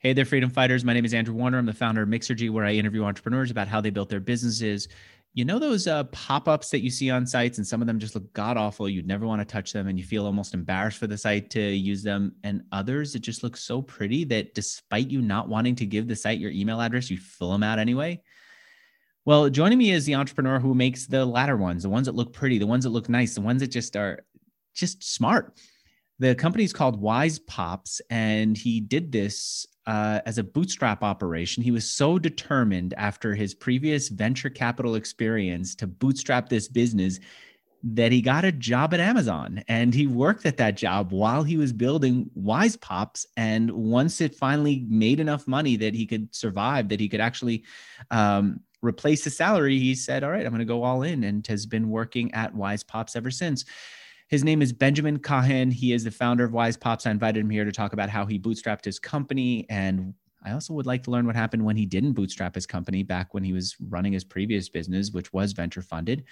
Hey there, freedom fighters. My name is Andrew Warner. I'm the founder of Mixergy, where I interview entrepreneurs about how they built their businesses. You know those uh, pop-ups that you see on sites, and some of them just look god awful. You'd never want to touch them, and you feel almost embarrassed for the site to use them. And others, it just looks so pretty that despite you not wanting to give the site your email address, you fill them out anyway. Well, joining me is the entrepreneur who makes the latter ones, the ones that look pretty, the ones that look nice, the ones that just are just smart. The company is called Wisepops, and he did this uh, as a bootstrap operation. He was so determined after his previous venture capital experience to bootstrap this business that he got a job at Amazon and he worked at that job while he was building Wisepops. And once it finally made enough money that he could survive, that he could actually um, replace the salary, he said, All right, I'm going to go all in and has been working at Wisepops ever since. His name is Benjamin Cahen. He is the founder of Wisepops. I invited him here to talk about how he bootstrapped his company. And I also would like to learn what happened when he didn't bootstrap his company back when he was running his previous business, which was venture funded,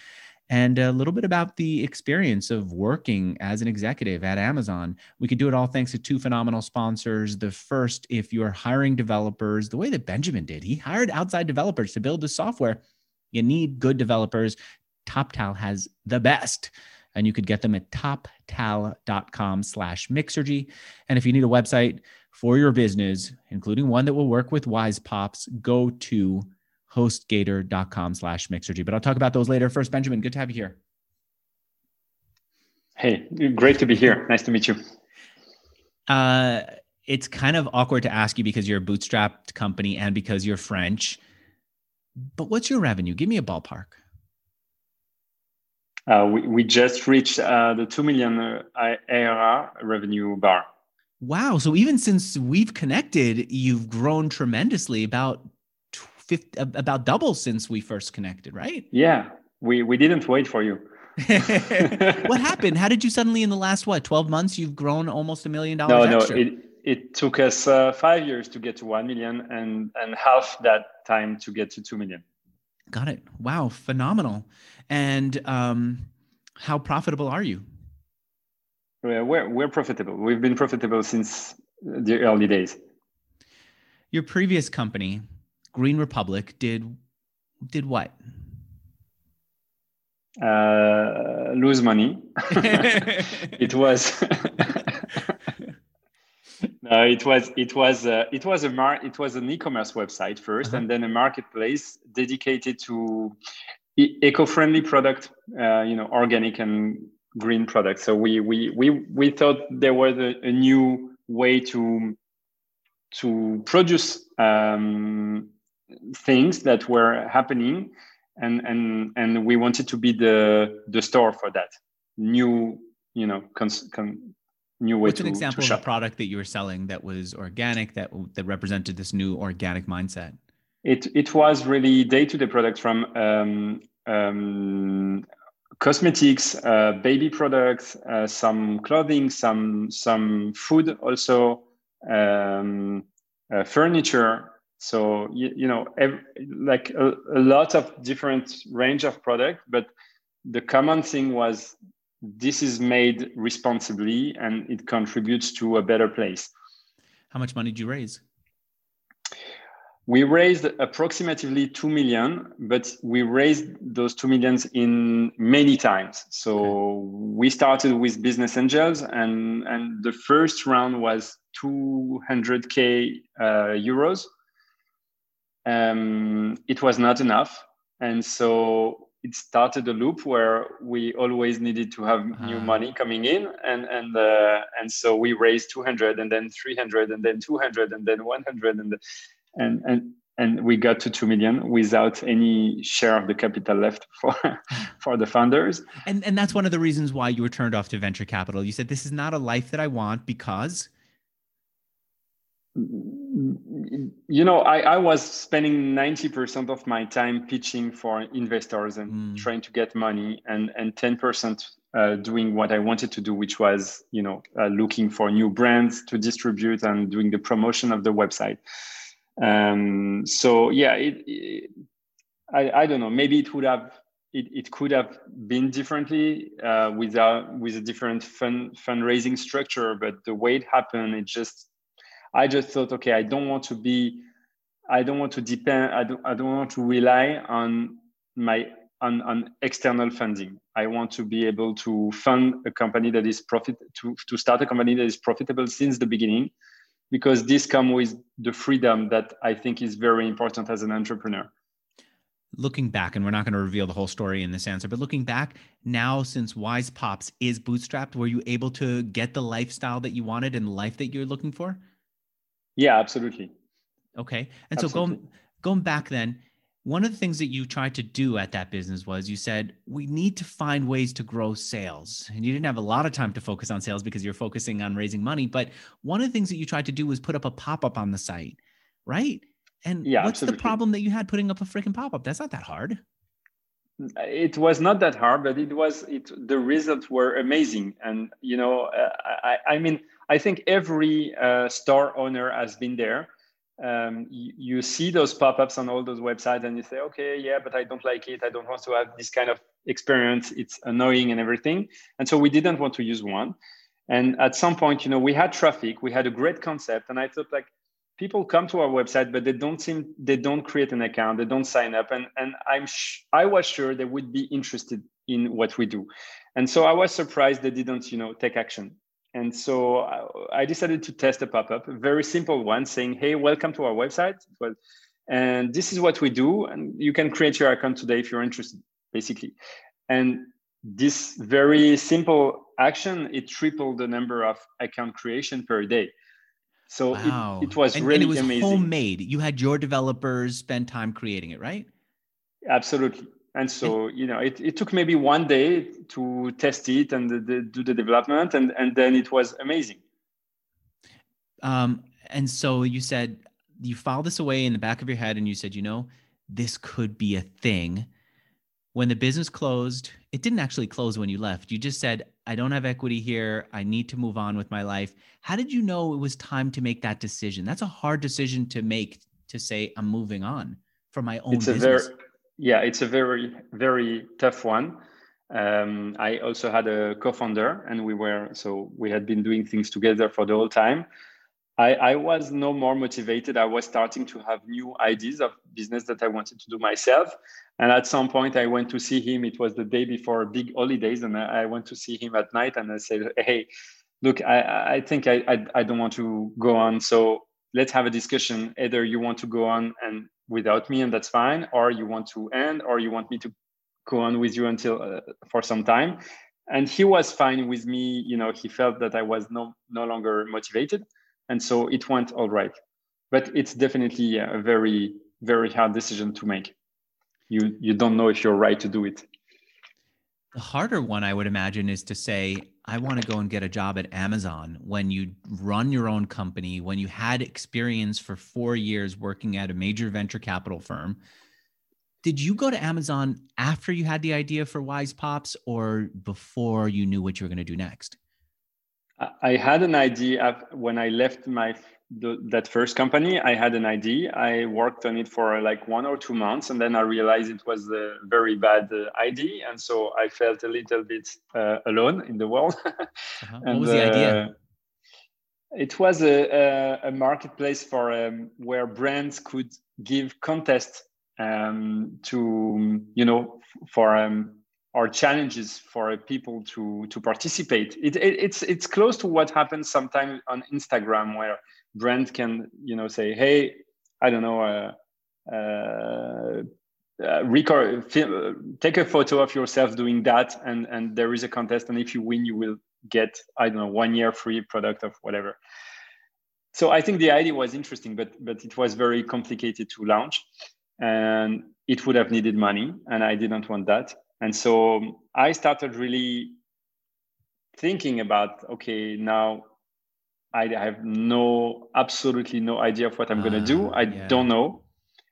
and a little bit about the experience of working as an executive at Amazon. We could do it all thanks to two phenomenal sponsors. The first, if you're hiring developers, the way that Benjamin did, he hired outside developers to build the software. You need good developers. TopTal has the best and you could get them at toptal.com slash mixergy. And if you need a website for your business, including one that will work with Wisepops, go to hostgator.com slash mixergy. But I'll talk about those later. First, Benjamin, good to have you here. Hey, great to be here. Nice to meet you. Uh, it's kind of awkward to ask you because you're a bootstrapped company and because you're French. But what's your revenue? Give me a ballpark. Uh, we, we just reached uh, the 2 million uh, ARR revenue bar. Wow. So even since we've connected, you've grown tremendously about 50, about double since we first connected, right? Yeah. We, we didn't wait for you. what happened? How did you suddenly, in the last, what, 12 months, you've grown almost a million dollars? No, extra? no. It, it took us uh, five years to get to 1 million and, and half that time to get to 2 million. Got it. Wow. Phenomenal. And um, how profitable are you? We're, we're profitable. We've been profitable since the early days. Your previous company, Green Republic, did did what? Uh, lose money. it was no, it was it was uh, it was a mar- it was an e-commerce website 1st uh-huh. and then a marketplace dedicated to e- eco-friendly product, uh, you know, organic and green products. So we we we we thought there was a, a new way to to produce um, things that were happening, and and and we wanted to be the the store for that new you know cons- con- new way What's to, an example of a product that you were selling that was organic that that represented this new organic mindset? It it was really day to day product from um, um, cosmetics, uh, baby products, uh, some clothing, some some food, also um, uh, furniture. So you, you know, every, like a, a lot of different range of product, but the common thing was this is made responsibly and it contributes to a better place. How much money did you raise? We raised approximately 2 million, but we raised those 2 millions in many times. So okay. we started with business angels and, and the first round was 200K uh, euros. Um, it was not enough. And so it started a loop where we always needed to have uh-huh. new money coming in and and uh, and so we raised 200 and then 300 and then 200 and then 100 and and and and we got to 2 million without any share of the capital left for for the founders. And and that's one of the reasons why you were turned off to venture capital. You said this is not a life that i want because you know, I, I was spending 90% of my time pitching for investors and mm. trying to get money and, and 10% uh, doing what I wanted to do, which was, you know, uh, looking for new brands to distribute and doing the promotion of the website. Um, so yeah, it, it, I, I don't know, maybe it would have, it, it could have been differently uh, without, with a different fund, fundraising structure, but the way it happened, it just, I just thought, okay, I don't want to be, I don't want to depend, I don't, I don't want to rely on my on, on external funding. I want to be able to fund a company that is profit to, to start a company that is profitable since the beginning, because this comes with the freedom that I think is very important as an entrepreneur. Looking back, and we're not going to reveal the whole story in this answer, but looking back now, since Wisepops is bootstrapped, were you able to get the lifestyle that you wanted and life that you're looking for? Yeah, absolutely. Okay. And absolutely. so going going back then, one of the things that you tried to do at that business was you said we need to find ways to grow sales and you didn't have a lot of time to focus on sales because you're focusing on raising money but one of the things that you tried to do was put up a pop-up on the site right and yeah, what's absolutely. the problem that you had putting up a freaking pop-up that's not that hard it was not that hard but it was it the results were amazing and you know uh, I, I mean i think every uh, store owner has been there. Um, you, you, see those pop-ups on all those websites and you say okay yeah but i don't like it. I don't want to have this kind of experience. It's annoying and everything. And so we didn't want to use one. And at some point you know we had traffic. We had a great concept. And i thought like people come to our website but they don't seem they don't create an account. They don't sign up. And and i'm sh- i was sure they would be interested in what we do. And so i was surprised they didn't you know take action and so I decided to test a pop-up, a very simple one, saying, "Hey, welcome to our website." and this is what we do, and you can create your account today if you're interested, basically. And this very simple action, it tripled the number of account creation per day. So wow. it, it, was and, really and it was amazing. homemade. You had your developers spend time creating it, right? Absolutely and so you know it, it took maybe one day to test it and the, the, do the development and and then it was amazing. Um and so you said you filed this away in the back of your head and you said you know this could be a thing. When the business closed it didn't actually close when you left. You just said i don't have equity here. I need to move on with my life. How did you know it was time to make that decision? That's a hard decision to make to say i'm moving on for my own it's business. a very yeah, it's a very, very tough one. Um, I also had a co-founder, and we were so we had been doing things together for the whole time. I, I was no more motivated. I was starting to have new ideas of business that I wanted to do myself. And at some point, I went to see him. It was the day before big holidays, and I went to see him at night. And I said, "Hey, look, I, I think I, I, I don't want to go on. So let's have a discussion. Either you want to go on and without me and that's fine or you want to end or you want me to go on with you until uh, for some time. And he was fine with me you know he felt that i was no no longer motivated and so it went all right. But it's definitely a very very hard decision to make. You you don't know if you're right to do it. The harder one i would imagine is to say I want to go and get a job at Amazon when you run your own company, when you had experience for four years working at a major venture capital firm. Did you go to Amazon after you had the idea for Wisepops or before you knew what you were going to do next? I had an idea when I left my the, that first company, I had an idea. I worked on it for like one or two months, and then I realized it was a very bad uh, idea, and so I felt a little bit uh, alone in the world. uh-huh. and, what was the idea? Uh, it was a, a, a marketplace for um, where brands could give contests um, to you know for um, or challenges for people to to participate. It, it, it's it's close to what happens sometimes on Instagram, where brand can you know say, hey, I don't know. Uh, uh, uh, record take a photo of yourself doing that and and there is a contest and if you win you will get i don't know one year free product of whatever so i think the idea was interesting but but it was very complicated to launch and it would have needed money and i didn't want that and so I started really thinking about okay, now I have no, absolutely no idea of what I'm uh, going to do. I yeah. don't know.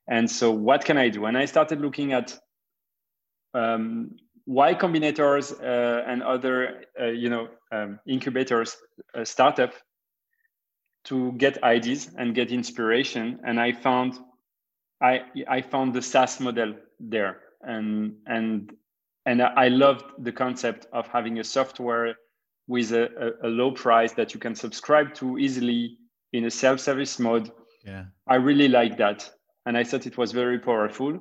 And so what can I do? And I started looking at um, Y Combinator's uh, and other, uh, you know, um, incubators, uh, startup to get ideas and get inspiration. And I found, I, I found the SaaS model there. And, and and I loved the concept of having a software with a, a, a, low price that you can subscribe to easily in a self-service mode. Yeah. I really like that. And I thought it was very powerful.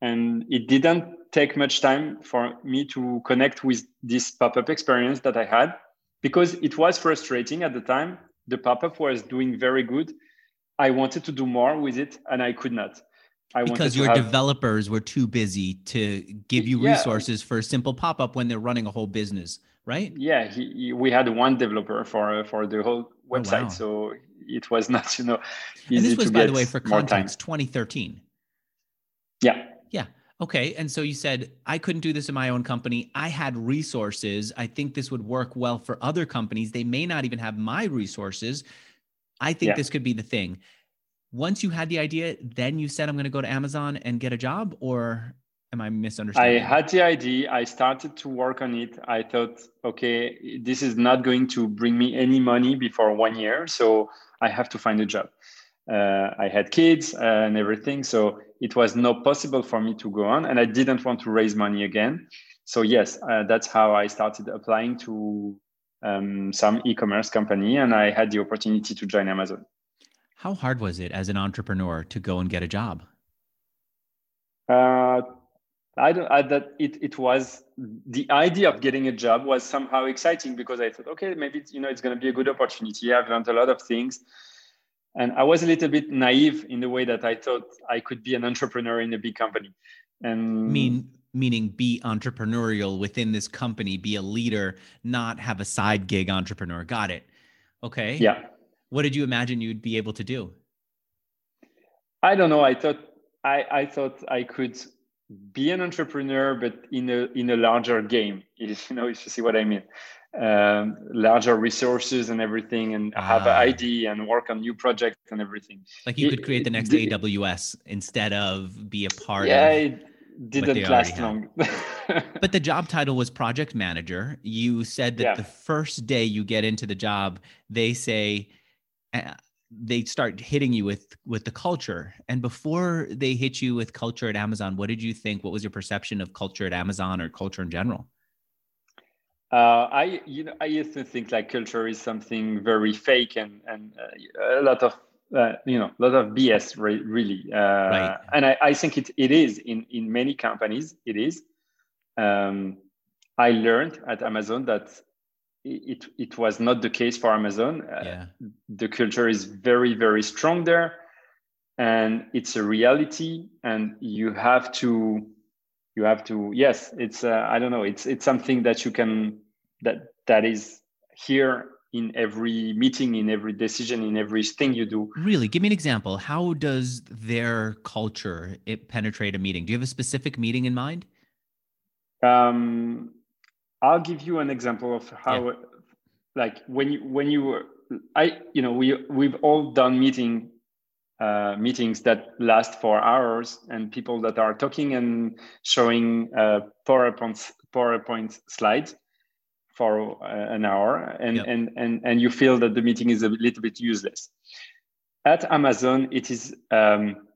And it didn't take much time for me to connect with this pop-up experience that I had because it was frustrating at the time. The pop-up was doing very good. I wanted to do more with it and I could not. I because your have... developers were too busy to give you yeah. resources for a simple pop-up when they're running a whole business, right? Yeah, he, he, we had one developer for for the whole website, oh, wow. so it was not you know easy and this was by the way for context 2013 yeah. Yeah okay and so you said i couldn't do this in my own company. I had resources. I think this would work well for other companies. They may not even have my resources. I think yeah. this could be the thing. Once you had the idea then you said i'm going to go to amazon and get a job or am i misunderstanding i had the idea i started to work on it i thought okay this is not going to bring me any money before one year so I have to find a job. Uh, I had kids and everything, so it was not possible for me to go on, and I didn't want to raise money again. So yes, uh, that's how I started applying to um, some e-commerce company, and I had the opportunity to join Amazon. How hard was it as an entrepreneur to go and get a job? Uh, I don't. I, that it it was the idea of getting a job was somehow exciting because I thought, okay, maybe you know it's going to be a good opportunity. I've learned a lot of things, and I was a little bit naive in the way that I thought I could be an entrepreneur in a big company. And mean meaning be entrepreneurial within this company, be a leader, not have a side gig entrepreneur. Got it. Okay. Yeah. What did you imagine you'd be able to do? I don't know. I thought I, I thought I could be an entrepreneur, but in a in a larger game. If you know, if you see what I mean, um, larger resources and everything, and ah. have an ID and work on new projects and everything. Like you it, could create the next AWS instead of be a part yeah, of. it didn't last long. but the job title was project manager. You said that yeah. the first day you get into the job, they say they start hitting you with with the culture. And before they hit you with culture at amazon what did you think? What was your perception of culture at amazon or culture in general? Uh, i you know i used to think like culture is something very fake and and uh, a lot of uh, you know a lot of bs re- really. Uh, right. and I, I think it, it is in in many companies it is. Um, i learned at amazon that it it was not the case for Amazon. Uh, yeah. Uh, the culture is very very strong there, and it's a reality. And you have to you have to yes, it's uh, I don't know. It's it's something that you can that that is here in every meeting, in every decision, in everything you do. Really, give me an example. How does their culture it penetrate a meeting? Do you have a specific meeting in mind? Um, I'll give you an example of how, yeah. like when you when you I you know we we've all done meeting uh, meetings that last for hours and people that are talking and showing uh, PowerPoint PowerPoint slides for uh, an hour and, yep. and and and you feel that the meeting is a little bit useless. At Amazon, it is um,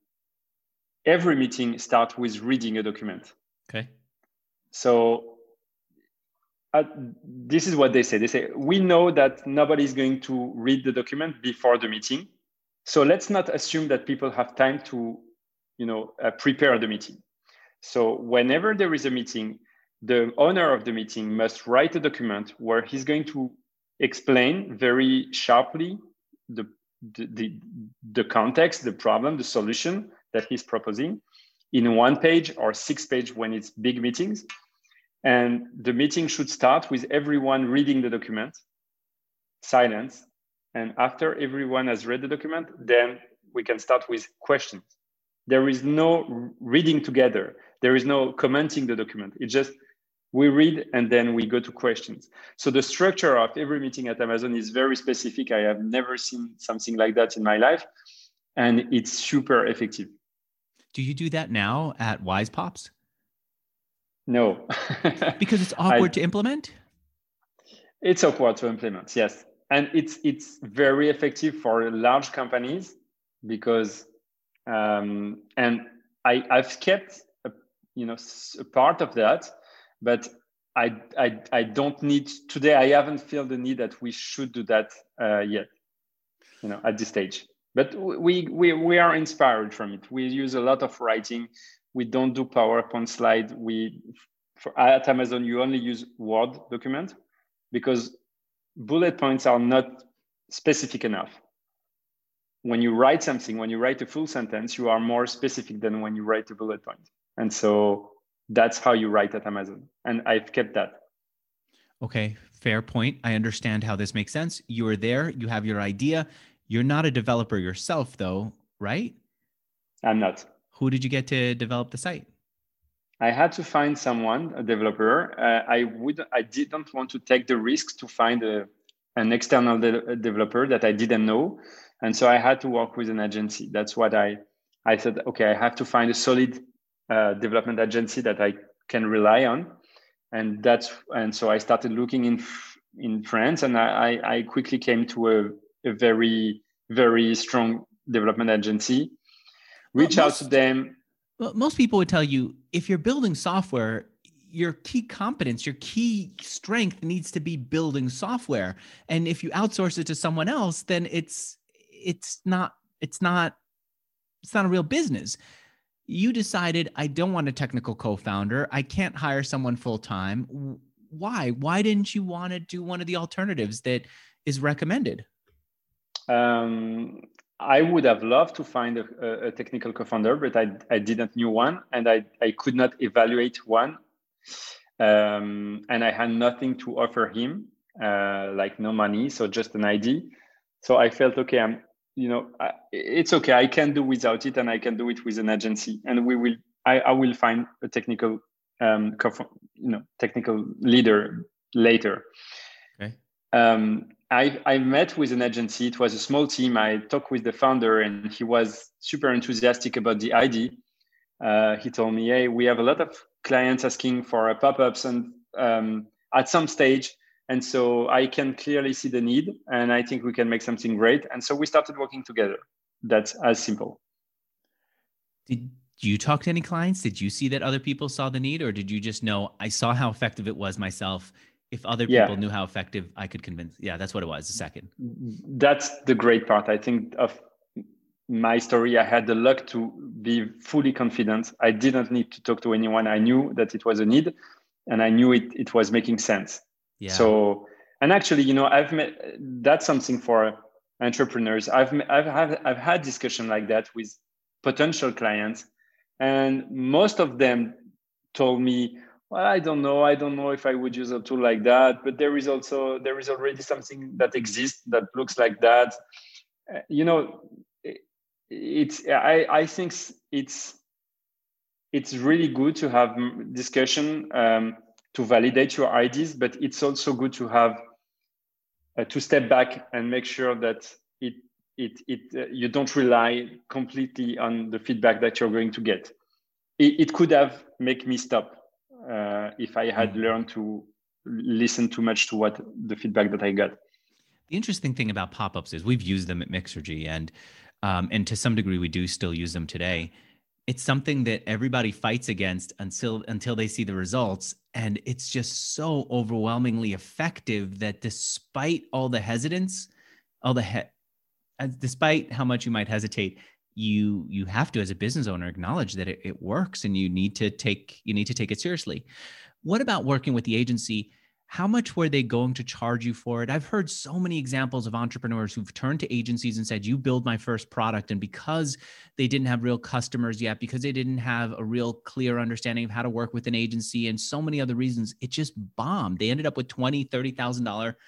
every meeting starts with reading a document. Okay. So uh, this is what they say. They say, we know that nobody is going to read the document before the meeting. So let's not assume that people have time to, you know, uh, prepare the meeting. So whenever there is a meeting, the owner of the meeting must write a document where he's going to explain very sharply the, the, the, the context, the problem, the solution that he's proposing in one page or six page when it's big meetings and the meeting should start with everyone reading the document, silence. And after everyone has read the document, then we can start with questions. There is no reading together. There is no commenting the document. It's just we read and then we go to questions. So the structure of every meeting at Amazon is very specific. I have never seen something like that in my life. And it's super effective. Do you do that now at Wisepops? No. because it's awkward I, to implement? It's awkward to implement, yes. And it's it's very effective for large companies because um, and I, I've kept a, you know a part of that, but I, I I don't need today. I haven't felt the need that we should do that uh, yet. you know, at this stage. But we we we are inspired from it. We use a lot of writing. We don't do PowerPoint slide. We for, at Amazon you only use Word document because bullet points are not specific enough. When you write something, when you write a full sentence, you are more specific than when you write a bullet point. And so that's how you write at Amazon. And I've kept that. Okay, fair point. I understand how this makes sense. You are there, you have your idea. You're not a developer yourself, though, right? I'm not. Who did you get to develop the site? I had to find someone, a developer. Uh, I would, I didn't want to take the risk to find a, an external de- developer that I didn't know, and so I had to work with an agency. That's what I, I said. Okay, I have to find a solid uh, development agency that I can rely on, and that's and so I started looking in in France, and I, I quickly came to a, a very very strong development agency. Reach well, most, out to them well, most people would tell you if you're building software, your key competence, your key strength needs to be building software. And if you outsource it to someone else, then it's it's not it's not it's not a real business. You decided I don't want a technical co-founder. I can't hire someone full time. Why? Why didn't you want to do one of the alternatives that is recommended? Um, I would have loved to find a, a technical co-founder, but I, I didn't knew one, and I, I could not evaluate one, um, and I had nothing to offer him, uh, like no money, so just an ID. So I felt okay. I'm, you know, I, it's okay. I can do without it, and I can do it with an agency, and we will. I, I will find a technical, um, you know, technical leader later. Okay. Um, I, I met with an agency. It was a small team. I talked with the founder, and he was super enthusiastic about the idea. Uh, he told me, "Hey, we have a lot of clients asking for pop-ups, and um, at some stage, and so I can clearly see the need, and I think we can make something great." And so we started working together. That's as simple. Did you talk to any clients? Did you see that other people saw the need, or did you just know I saw how effective it was myself? If other people yeah. knew how effective I could convince. Yeah, that's what it was. The second. That's the great part. I think of my story. I had the luck to be fully confident. I didn't need to talk to anyone. I knew that it was a need, and I knew it. It was making sense. Yeah. So, and actually, you know, I've met. That's something for entrepreneurs. I've I've have I've had discussion like that with potential clients, and most of them told me well i don't know. I don't know if i would use a tool like that but there is also there is already something that exists that looks like that. Uh, you know it's i i think it's it's really good to have discussion um, to validate your ideas but it's also good to have uh, to step back and make sure that it it it uh, you don't rely completely on the feedback that you're going to get. It, it could have make me stop uh, if I had mm-hmm. learned to listen too much to what the feedback that I got. The interesting thing about pop-ups is we've used them at Mixergy, and um, and to some degree we do still use them today. It's something that everybody fights against until until they see the results, and it's just so overwhelmingly effective that despite all the hesitance, all the he- despite how much you might hesitate, you you have to as a business owner acknowledge that it, it works and you need to take you need to take it seriously. What about working with the agency? How much were they going to charge you for it? I've heard so many examples of entrepreneurs who've turned to agencies and said you build my first product and because they didn't have real customers yet because they didn't have a real clear understanding of how to work with an agency and so many other reasons it just bombed. They ended up with 20 30000 dollar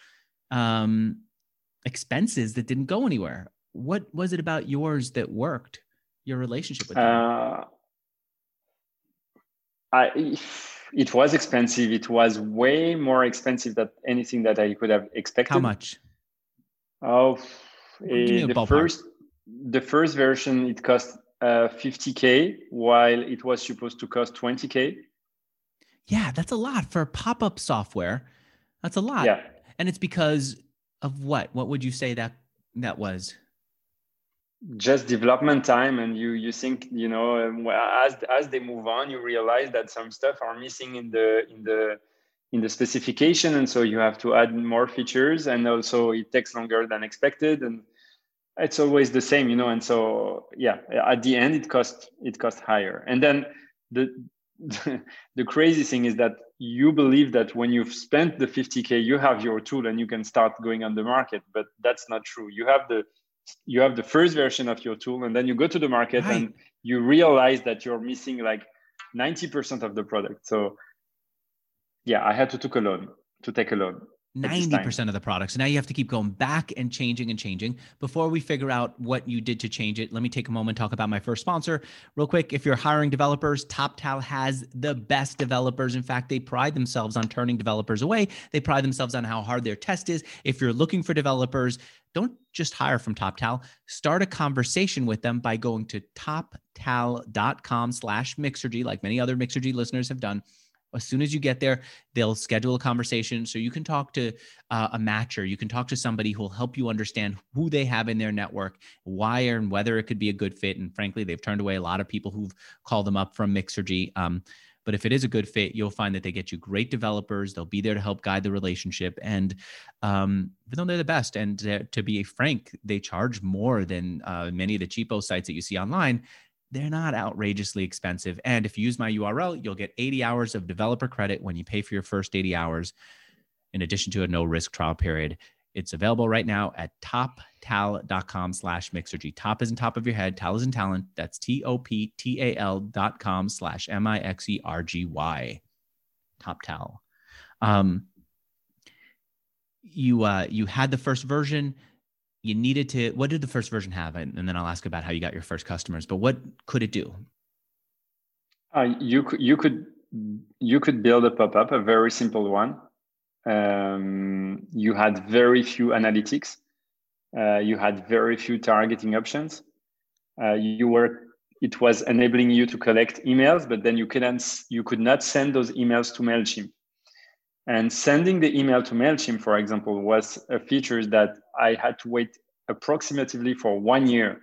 um, expenses that didn't go anywhere what was it about yours that worked? Your relationship with them? Uh, I, it was expensive. It was way more expensive than anything that I could have expected. How much? Oh, uh, the first the first version it cost uh, 50k, while it was supposed to cost 20k. Yeah, that's a lot for pop-up software. That's a lot. Yeah, and it's because of what? What would you say that that was? Just development time and you you think you know um, as as they move on you realize that some stuff are missing in the in the in the specification. And so you have to add more features and also it takes longer than expected. And it's always the same you know and so yeah at the end it cost it cost higher. And then the the crazy thing is that you believe that when you've spent the 50k you have your tool and you can start going on the market but that's not true. You have the you have the first version of your tool and then you go to the market right. and you realize that you're missing like 90% of the product so yeah i had to take a loan to take a loan 90% of the products. Now you have to keep going back and changing and changing. Before we figure out what you did to change it, let me take a moment talk about my first sponsor real quick. If you're hiring developers, TopTal has the best developers. In fact, they pride themselves on turning developers away. They pride themselves on how hard their test is. If you're looking for developers, don't just hire from TopTal. Start a conversation with them by going to toptal.com slash Mixergy, like many other Mixergy listeners have done as soon as you get there, they'll schedule a conversation so you can talk to uh, a matcher. You can talk to somebody who will help you understand who they have in their network, why and whether it could be a good fit. And frankly, they've turned away a lot of people who've called them up from Mixergy. Um, but if it is a good fit, you'll find that they get you great developers. They'll be there to help guide the relationship. And um, even though they're the best, and to be frank, they charge more than uh, many of the cheapo sites that you see online they're not outrageously expensive. And if you use my URL, you'll get 80 hours of developer credit when you pay for your first 80 hours, in addition to a no risk trial period. It's available right now at toptal.com slash mixergy. Top is in top of your head. Tal is in talent. That's T-O-P-T-A-L dot com slash M-I-X-E-R-G-Y. TopTal. Um, you, uh, you had the first version you needed to what did the first version have? And, then i'll ask about how you got your first customers but what could it do? Uh, you could you could you could build a pop-up a very simple one. Um, you had very few analytics. Uh, you had very few targeting options. Uh, you were it was enabling you to collect emails but then you couldn't you could not send those emails to mailchimp and sending the email to MailChimp, for example, was a feature that I had to wait approximately for one year.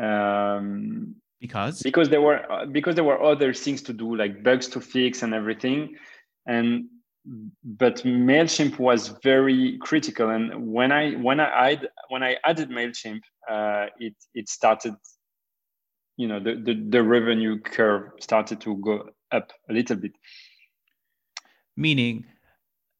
Um, because? because there were because there were other things to do like bugs to fix and everything. And but mailchimp was very critical. And when i when i when i added mailchimp uh, it it started you know the, the the revenue curve started to go up a little bit. Meaning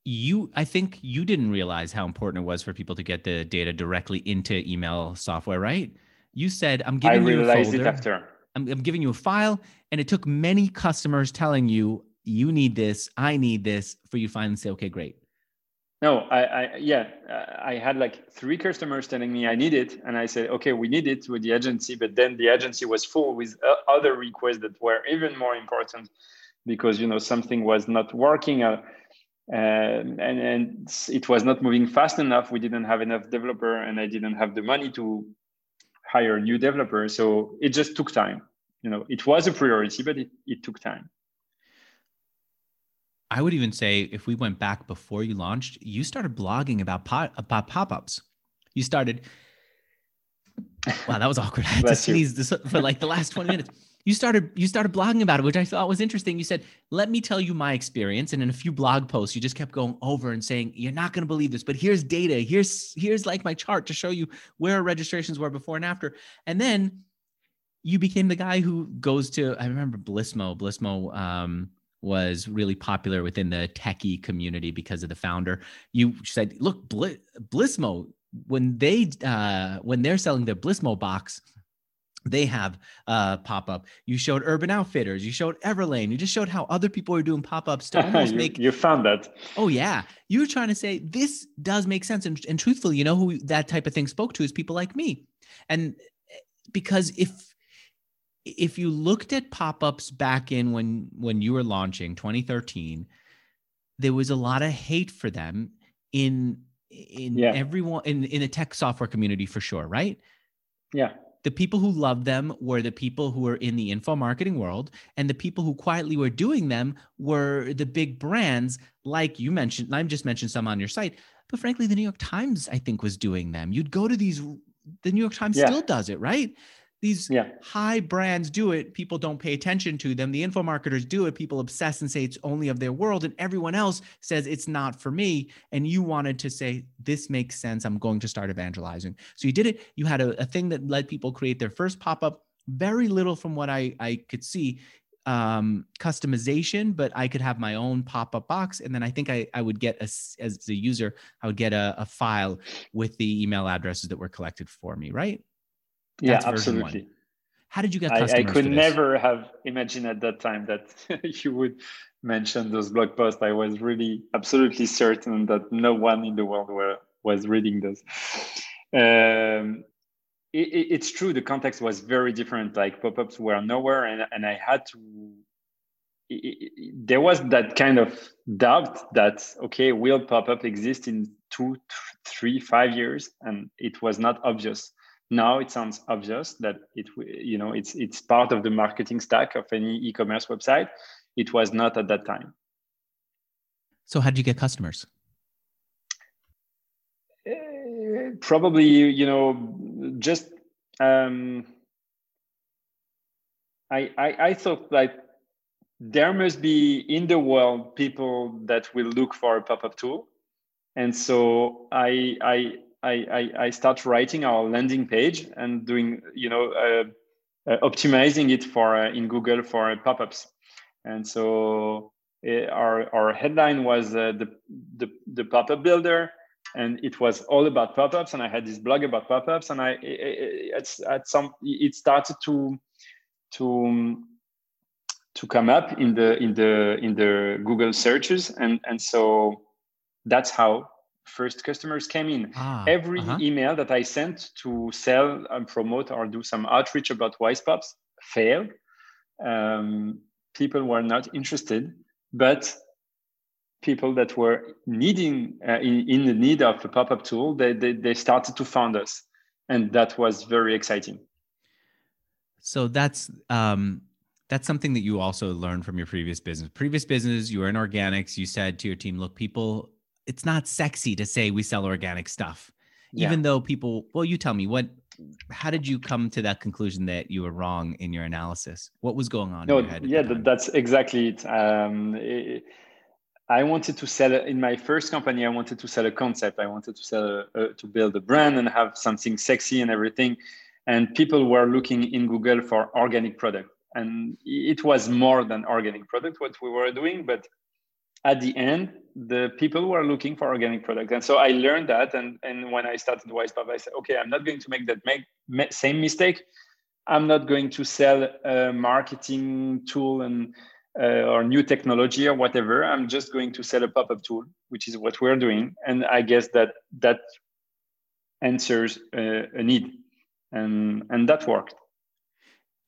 you i think you didn't realize how important it was for people to get the data directly into email software right? You said i'm giving I you a folder. it after. I'm, I'm giving you a file and it took many customers telling you you need this i need this for you to finally say okay great. No i, I yeah i had like three customers telling me i need it and i said okay we need it with the agency but then the agency was full with uh, other requests that were even more important because you know something was not working uh, Um, and, and it was not moving fast enough. We didn't have enough developer, and I didn't have the money to hire new developer. So it just took time. You know, it was a priority, but it, it took time. I would even say if we went back before you launched, you started blogging about pop, about pop-ups. You started. Wow, that was awkward. I had to sneeze this, for like the last 20 minutes you started you started blogging about it which i thought was interesting. You said let me tell you my experience. And in a few blog posts you just kept going over and saying you're not going to believe this but here's data. Here's here's like my chart to show you where registrations were before and after. And then you became the guy who goes to i remember blissmo blissmo um, was really popular within the techie community because of the founder. You said look Bl- blissmo when they uh, when they're selling their blissmo box they have uh, pop up. You showed Urban Outfitters. You showed Everlane. You just showed how other people are doing pop ups to almost you, make. You found that. Oh yeah, you were trying to say this does make sense, and, and truthfully, you know who that type of thing spoke to is people like me, and eh, because if if you looked at pop ups back in when when you were launching 2013, there was a lot of hate for them in in yeah. everyone in in the tech software community for sure, right? Yeah the people who loved them were the people who were in the info marketing world and the people who quietly were doing them were the big brands like you mentioned i just mentioned some on your site but frankly the new york times i think was doing them you'd go to these the new york times yeah. still does it right these yeah. high brands do it people don't pay attention to them the info marketers do it people obsess and say it's only of their world and everyone else says it's not for me and you wanted to say this makes sense i'm going to start evangelizing so you did it you had a, a thing that let people create their first pop-up very little from what i i could see um, customization, but I could have my own pop up box. And then I think I, I would get, a, as a user, I would get a, a file with the email addresses that were collected for me, right? That's yeah, absolutely. How did you get? I, I could never have imagined at that time that you would mention those blog posts. I was really absolutely certain that no one in the world were, was reading those. Um, it, it's true the context was very different like pop-ups were nowhere and, and i had to it, it, there was that kind of doubt that okay will pop-up exist in two three five years and it was not obvious now it sounds obvious that it you know it's it's part of the marketing stack of any e-commerce website. It was not at that time. So how did you get customers? Uh, probably you know just um, I, I, I thought like there must be in the world people that will look for a pop-up tool. And so i i i i start writing our landing page and doing you know uh, uh, optimizing it for uh, in google for pop-ups. And so uh, our our headline was uh, the, the the pop-up builder and it was all about pop-ups and i had this blog about pop-ups and i it, at some it started to to to come up in the in the in the google searches and and so that's how first customers came in. Ah, every uh-huh. email that i sent to sell and promote or do some outreach about Wisepops failed. Um, people were not interested but people that were needing uh, in, in the need of a pop-up tool they, they, they started to found us. And that was very exciting. So that's um that's something that you also learned from your previous business. Previous business you were in organics. You said to your team look people it's not sexy to say we sell organic stuff yeah. even though people well you tell me what how did you come to that conclusion that you were wrong in your analysis what was going on no, yeah that's exactly it um, it, I wanted to sell in my first company. I wanted to sell a concept. I wanted to sell a, a, to build a brand and have something sexy and everything. And people were looking in Google for organic product, and it was more than organic product what we were doing. But at the end, the people were looking for organic products and so I learned that. And and when I started Wisepop, I said, okay, I'm not going to make that make, same mistake. I'm not going to sell a marketing tool and uh, or new technology or whatever i'm just going to sell a pop-up tool which is what we're doing and i guess that that answers uh, a need and and that worked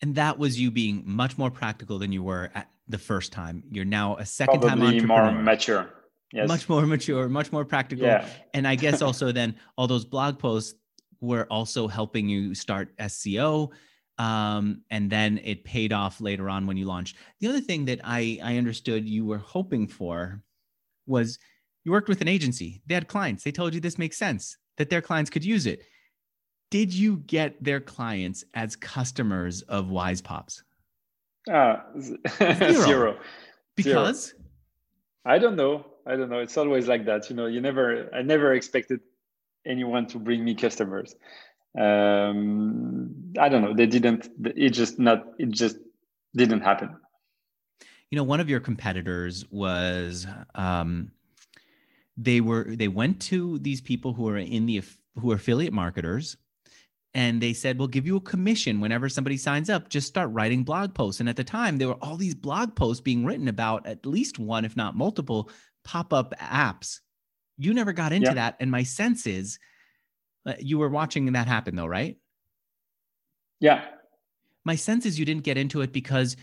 and that was you being much more practical than you were at the first time you're now a second Probably time entrepreneur more mature yes much more mature much more practical yeah. and i guess also then all those blog posts were also helping you start seo um, and then it paid off later on when you launched. The other thing that I, I understood you were hoping for was you worked with an agency. They had clients. They told you this makes sense, that their clients could use it. Did you get their clients as customers of Wisepops? Uh, zero. zero. Because? Zero. I don't know. I don't know. It's always like that. You know, you never, I never expected anyone to bring me customers um, I don't know. They didn't. It just not. It just didn't happen. You know, one of your competitors was um, they were they went to these people who are in the who are affiliate marketers and they said we'll give you a commission whenever somebody signs up just start writing blog posts and at the time there were all these blog posts being written about at least one if not multiple pop-up apps you never got into yeah. that and my sense is uh, you were watching that happen though, right? Yeah. My sense is you didn't get into it because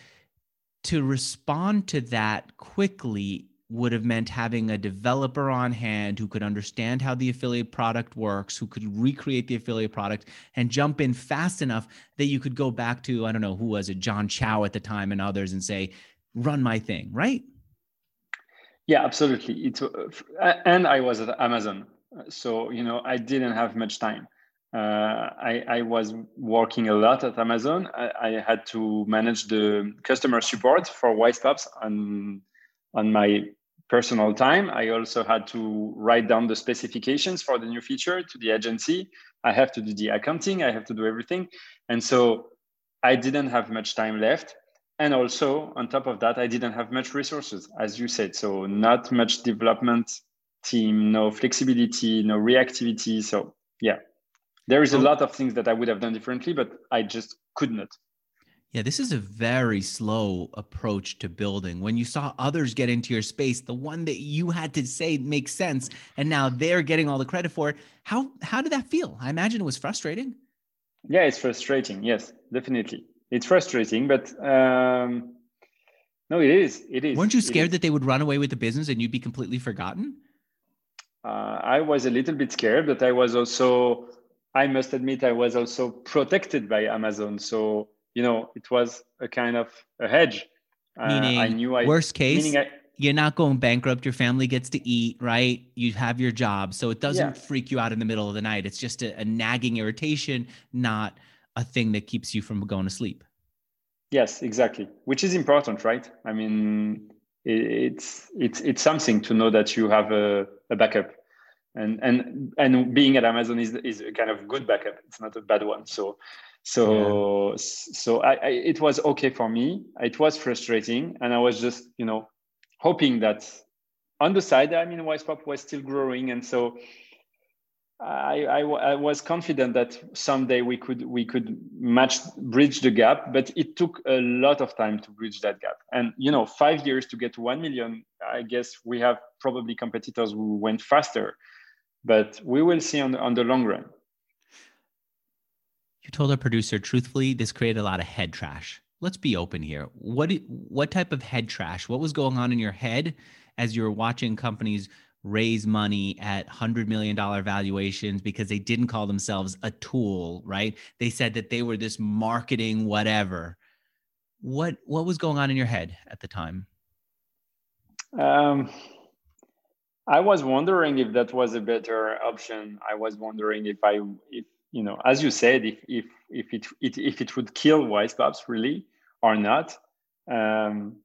to respond to that quickly would have meant having a developer on hand who could understand how the affiliate product works, who could recreate the affiliate product and jump in fast enough that you could go back to, I don't know, who was it, John Chow at the time and others and say, run my thing, right? Yeah, absolutely. It, uh, and I was at Amazon so you know i didn't have much time uh, I, I, was working a lot at Amazon. I, I, had to manage the customer support for Wisepops on on my personal time. I also had to write down the specifications for the new feature to the agency. I have to do the accounting. I have to do everything, and so I didn't have much time left. And also on top of that, I didn't have much resources, as you said. So not much development team, no flexibility, no reactivity. So yeah, there is a lot of things that I would have done differently, but I just could not. Yeah, this is a very slow approach to building. When you saw others get into your space, the one that you had to say makes sense, and now they're getting all the credit for it. How how did that feel? I imagine it was frustrating. Yeah, it's frustrating. Yes, definitely, it's frustrating. But um, no, it is. It is. Weren't you scared that they would run away with the business and you'd be completely forgotten? Uh, I was a little bit scared, but I was also I must admit I was also protected by Amazon. So, you know, it was a kind of a hedge. Meaning, uh, I knew I, worst case, I, you're not going bankrupt. Your family gets to eat, right? You have your job. So it doesn't yeah. freak you out in the middle of the night. It's just a, a nagging irritation, not a thing that keeps you from going to sleep. Yes, exactly. Which is important, right? I mean, it's it's it's something to know that you have a, a backup and and and being at Amazon is is a kind of good backup. It's not a bad one. So so yeah. so I, I, it was okay for me. It was frustrating, and I was just you know hoping that on the side, I mean, Wisepop was still growing, and so. I, I, I, was confident that someday we could we could match bridge the gap, but it took a lot of time to bridge that gap. And you know, five years to get to one million. I guess we have probably competitors who went faster but we will see on the, on the long run. You told our producer, truthfully, this created a lot of head trash. Let's be open here. What what type of head trash? What was going on in your head as you were watching companies raise money at $100 million valuations because they didn't call themselves a tool, right? They said that they were this marketing whatever. What what was going on in your head at the time? Um, I was wondering if that was a better option. I was wondering if I, if you know, as you said, if if if it, it if it would kill Wisepops really or not. Um,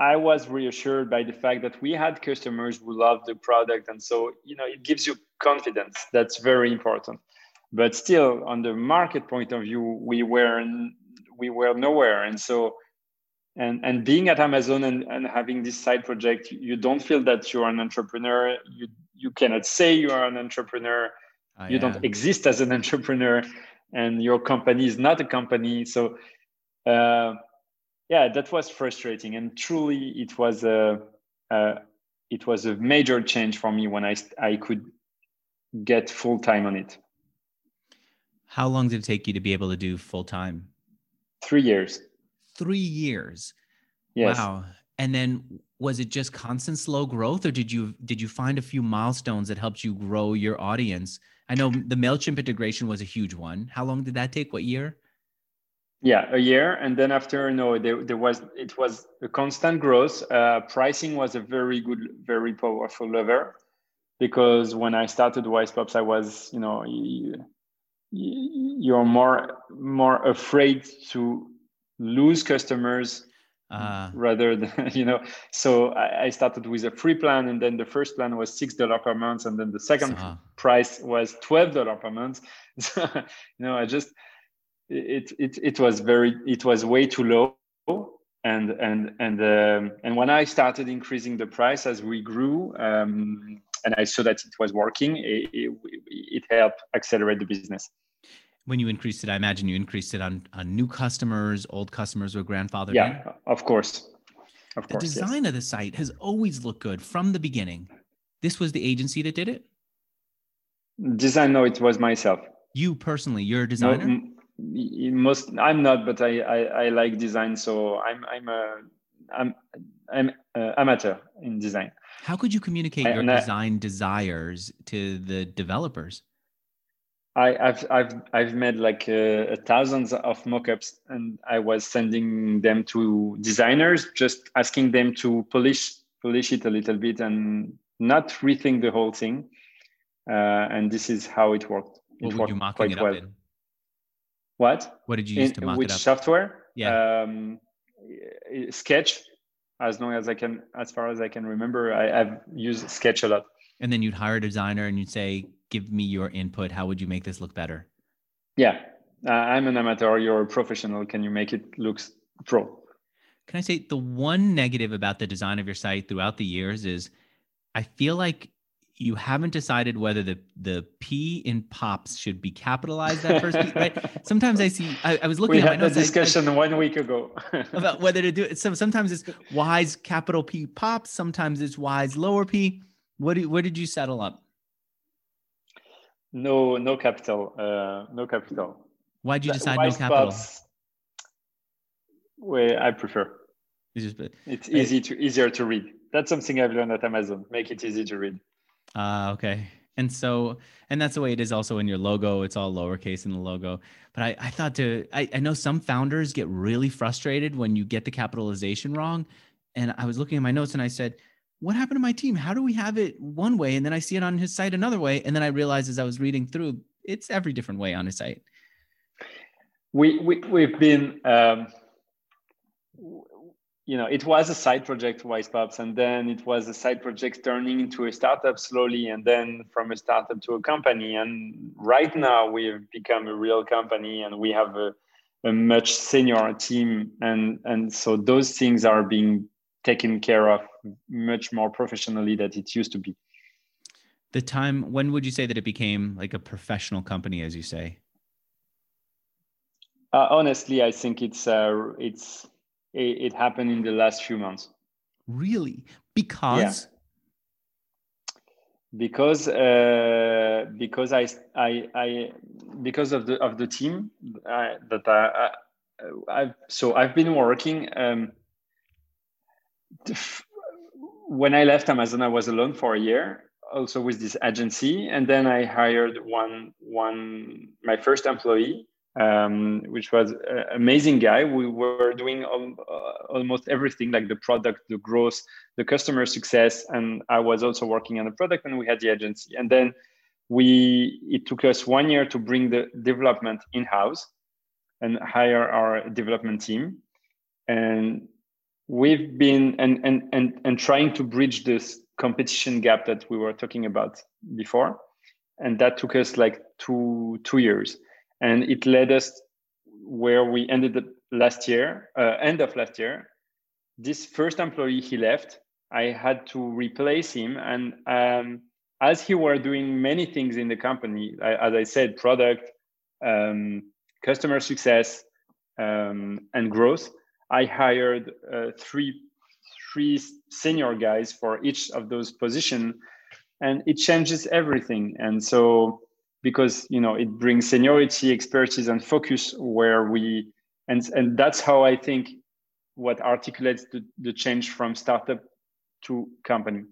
I was reassured by the fact that we had customers who loved the product, and so you know it gives you confidence. That's very important. But still, on the market point of view, we were we were nowhere, and so and and being at amazon and, and having this side project you don't feel that you're an entrepreneur you you cannot say you are an entrepreneur oh, you yeah. don't exist as an entrepreneur and your company is not a company so uh, yeah that was frustrating and truly it was a, a it was a major change for me when i i could get full time on it how long did it take you to be able to do full time three years three years. Yes. Wow. And then was it just constant slow growth or did you did you find a few milestones that helped you grow your audience? I know the MailChimp integration was a huge one. How long did that take? What year? Yeah, a year. And then after, no, there, there was, it was a constant growth. Uh, pricing was a very good, very powerful lever because when I started Wisepops, I was, you know, you, you're more, more afraid to lose customers uh, rather than you know so I, I, started with a free plan and then the first plan was six dollar per month and then the second uh, price was twelve dollar per month. So you know i just it, it it was very it was way too low. And and and um, and when i started increasing the price as we grew um, and i saw that it was working it, it, it helped accelerate the business when you increased it, I imagine you increased it on, on new customers, old customers were grandfathered. Yeah, in. of course. Of the course, design yes. of the site has always looked good from the beginning. This was the agency that did it. Design? No, it was myself. You personally, you're a designer. No, most I'm not, but I, I, I like design, so I'm I'm a I'm I'm a amateur in design. How could you communicate I, your design desires to the developers? I, have I've I've made like uh, thousands of mockups, and I was sending them to designers, just asking them to polish polish it a little bit and not rethink the whole thing. Uh, and this is how it worked. What were you mocking it up well. in? What? What did you use in, to mock which it up? software? Yeah. Um, Sketch, as long as I can, as far as I can remember, I, have used Sketch a lot. And then you'd hire a designer and you'd say, "Give me your input. How would you make this look better?" Yeah, uh, I'm an amateur. You're a professional. Can you make it look pro? Can I say the one negative about the design of your site throughout the years is, I feel like you haven't decided whether the the P in pops should be capitalized that first P, right? Sometimes I see. I, I was looking. We at had the discussion I, I, one week ago about whether to do it. So sometimes it's wise capital P pops. Sometimes it's wise lower P. What do, where did you settle up? No, no capital. Uh, no capital. Why'd you decide no capital? Pops, well, I prefer. It's, just, it's easy to easier to read. That's something I've learned at Amazon. Make it easy to read. Uh, okay. And so, and that's the way it is also in your logo. It's all lowercase in the logo. But I, I thought to, I, I know some founders get really frustrated when you get the capitalization wrong. And I was looking at my notes and I said, what happened to my team? How do we have it one way? And then I see it on his site another way. And then I realized as I was reading through, it's every different way on his site. We, we, we've been, um, you know, it was a side project, Wisepops, and then it was a side project turning into a startup slowly, and then from a startup to a company. And right now, we've become a real company, and we have a, a much senior team, and and so those things are being taken care of much more professionally than it used to be. The time when would you say that it became like a professional company, as you say? Uh, honestly, I think it's uh, it's it, it happened in the last few months. Really? Because? Yeah. Because uh, because I, I I because of the of the team uh, that I, I have so I've been working. Um, when I left Amazon, I was alone for a year, also with this agency, and then I hired one one my first employee um, which was an amazing guy. We were doing uh, almost everything like the product, the growth, the customer success. And I was also working on the product and we had the agency. And then we, it took us one year to bring the development in house and hire our development team. And we've been, and, and, and, and trying to bridge this competition gap that we were talking about before. And that took us like two, two years and it led us where we ended up last year, uh, end of last year. This first employee he left, I had to replace him, and um, as he were doing many things in the company, as I said, product, um, customer success, um, and growth. I hired uh, three three senior guys for each of those positions, and it changes everything. And so because you know it brings seniority expertise and focus where we and and that's how i think what articulates the, the change from startup to company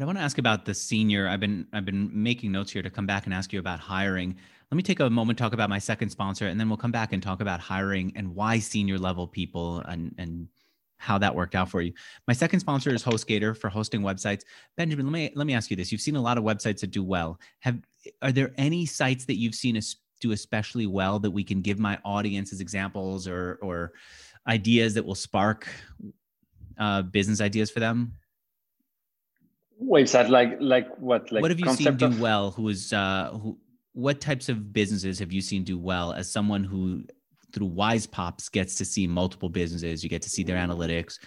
i want to ask about the senior i've been i've been making notes here to come back and ask you about hiring let me take a moment talk about my second sponsor and then we'll come back and talk about hiring and why senior level people and and how that worked out for you. My second sponsor is HostGator for hosting websites. Benjamin, let me let me ask you this. You've seen a lot of websites that do well. Have are there any sites that you've seen do especially well that we can give my audience as examples or or ideas that will spark uh, business ideas for them? Website like like what like what have you seen do of- well? Who is uh, who? What types of businesses have you seen do well as someone who through Wisepops gets to see multiple businesses. You get to see their analytics.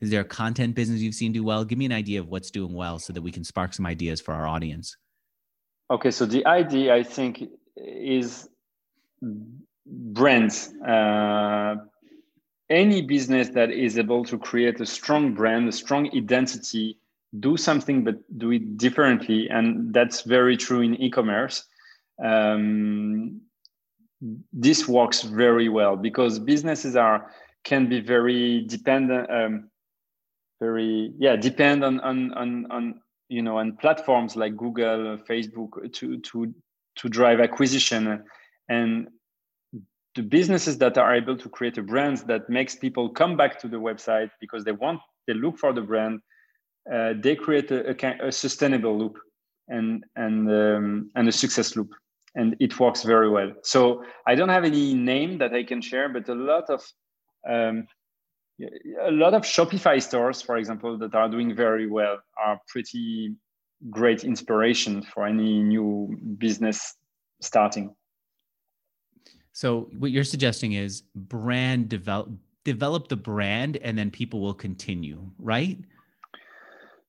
Is there a content business you've seen do well? Give me an idea of what's doing well so that we can spark some ideas for our audience. Okay, so the idea I think is brands. Uh, any business that is able to create a strong brand, a strong identity, do something but do it differently, and that's very true in e-commerce. Um, this works very well because businesses are can be very dependent um, very yeah depend on, on on on you know on platforms like google facebook to to to drive acquisition and the businesses that are able to create a brand that makes people come back to the website because they want they look for the brand uh, they create a, a, a, sustainable loop and and um, and a success loop and it works very well. So I don't have any name that I can share, but a lot of um, a lot of Shopify stores, for example, that are doing very well are pretty great inspiration for any new business starting. So what you're suggesting is brand develop develop the brand and then people will continue, right?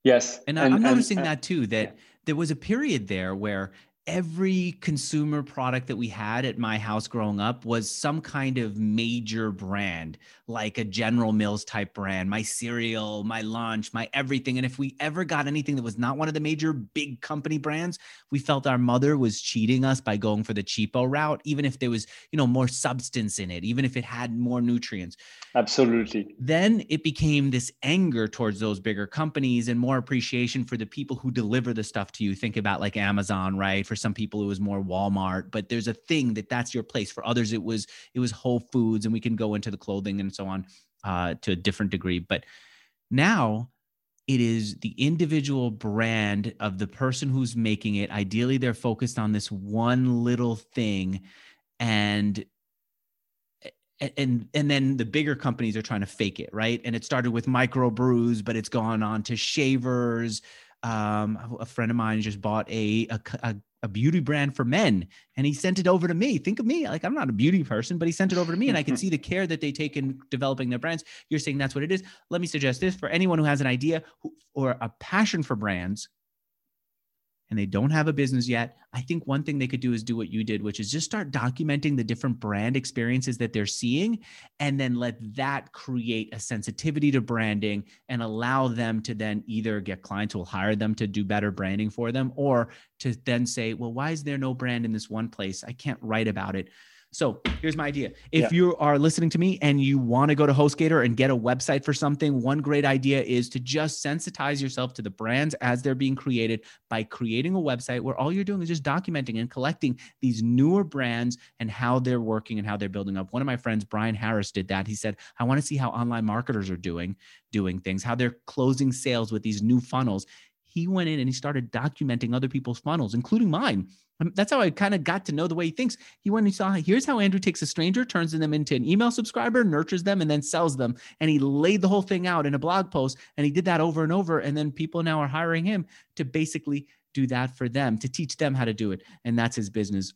Yes. And, and I'm noticing and, that too, that yeah. there was a period there where every consumer product that we had at my house growing up was some kind of major brand, like a General Mills type brand, my cereal, my lunch, my everything. And if we ever got anything that was not one of the major big company brands, we felt our mother was cheating us by going for the cheapo route, even if there was, you know, more substance in it, even if it had more nutrients. Absolutely. Then it became this anger towards those bigger companies and more appreciation for the people who deliver the stuff to you. Think about like Amazon, right? For some people it was more Walmart, but there's a thing that that's your place. For others it was it was Whole Foods and we can go into the clothing and so on uh, to a different degree, but now it is the individual brand of the person who's making it. Ideally they're focused on this one little thing and and and then the bigger companies are trying to fake it right and it started with microbrews but it's gone on to shavers um, a friend of mine just bought a, a, a beauty brand for men and he sent it over to me. Think of me like i'm not a beauty person but he sent it over to me and i can see the care that they take in developing their brands. You're saying that's what it is. Let me suggest this for anyone who has an idea or a passion for brands and they don't have a business yet, I think one thing they could do is do what you did, which is just start documenting the different brand experiences that they're seeing and then let that create a sensitivity to branding and allow them to then either get clients who will hire them to do better branding for them or to then say, well, why is there no brand in this one place? I can't write about it. So here's my idea. If yeah. you are listening to me and you want to go to HostGator and get a website for something, one great idea is to just sensitize yourself to the brands as they're being created by creating a website where all you're doing is just documenting and collecting these newer brands and how they're working and how they're building up. One of my friends, Brian Harris, did that. He said, I want to see how online marketers are doing, doing things, how they're closing sales with these new funnels he went in and he started documenting other people's funnels, including mine. Um, that's how I kind of got to know the way he thinks. He went and saw here's how Andrew takes a stranger, turns them into an email subscriber, nurtures them, and then sells them. And he laid the whole thing out in a blog post. And he did that over and over. And then people now are hiring him to basically do that for them, to teach them how to do it. And that's his business.